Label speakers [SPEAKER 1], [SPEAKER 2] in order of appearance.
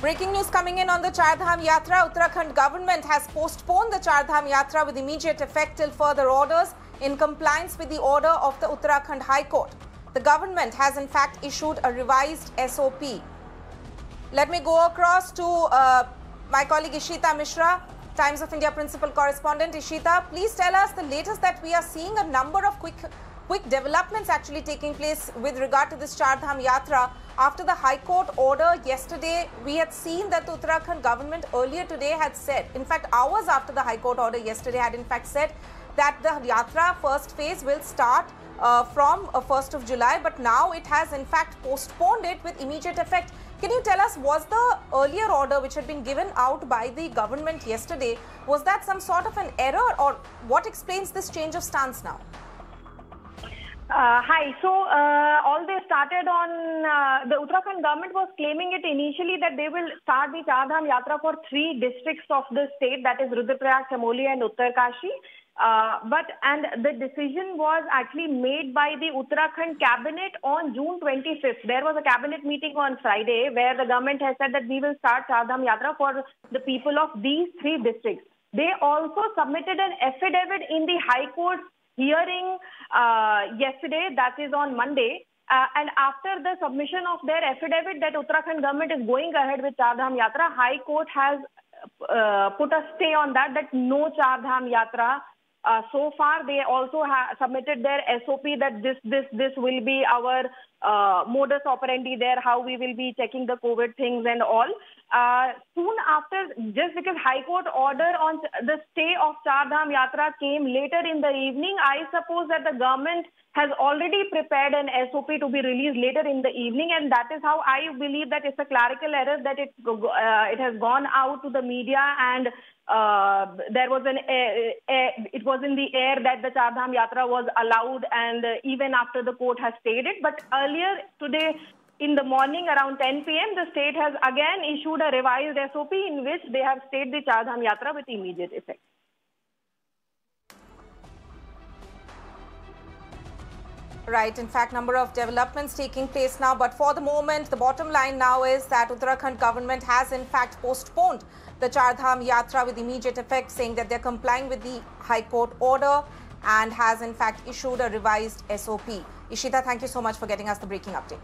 [SPEAKER 1] Breaking news coming in on the Chardham Yatra. Uttarakhand government has postponed the Chardham Yatra with immediate effect till further orders in compliance with the order of the Uttarakhand High Court. The government has in fact issued a revised SOP. Let me go across to uh, my colleague Ishita Mishra, Times of India principal correspondent. Ishita, please tell us the latest that we are seeing a number of quick quick developments actually taking place with regard to this Chardham Yatra. After the High Court order yesterday, we had seen that the Uttarakhand government earlier today had said, in fact, hours after the High Court order yesterday had in fact said that the Yatra first phase will start uh, from uh, 1st of July, but now it has in fact postponed it with immediate effect. Can you tell us, was the earlier order which had been given out by the government yesterday, was that some sort of an error or what explains this change of stance now?
[SPEAKER 2] Uh, hi. So uh, all they started on uh, the Uttarakhand government was claiming it initially that they will start the Chardham Yatra for three districts of the state, that is Rudraprayag, Chamoli, and Uttarkashi. Uh, but and the decision was actually made by the Uttarakhand cabinet on June 25th. There was a cabinet meeting on Friday where the government has said that we will start Chardham Yatra for the people of these three districts. They also submitted an affidavit in the High Court hearing uh, yesterday, that is on Monday. Uh, and after the submission of their affidavit that Uttarakhand government is going ahead with Chardham Yatra, High Court has uh, put a stay on that, that no Chardham Yatra. Uh, so far, they also submitted their SOP that this this this will be our uh, modus operandi there, how we will be checking the COVID things and all. Uh, soon after, just because High Court order on the stay of Chardham Yatra came later in the evening, I suppose that the government has already prepared an SOP to be released later in the evening, and that is how I believe that it's a clerical error that it uh, it has gone out to the media and uh, there was an air, air, it was in the air that the Chardham Yatra was allowed, and even after the court has stayed it. But earlier today, in the morning around 10 p.m., the state has again issued a revised SOP in which they have stayed the Chardham Yatra with immediate effect.
[SPEAKER 1] Right, in fact, number of developments taking place now. But for the moment, the bottom line now is that Uttarakhand government has in fact postponed the Chardham Yatra with immediate effect, saying that they're complying with the High Court order and has in fact issued a revised SOP. Ishita, thank you so much for getting us the breaking update.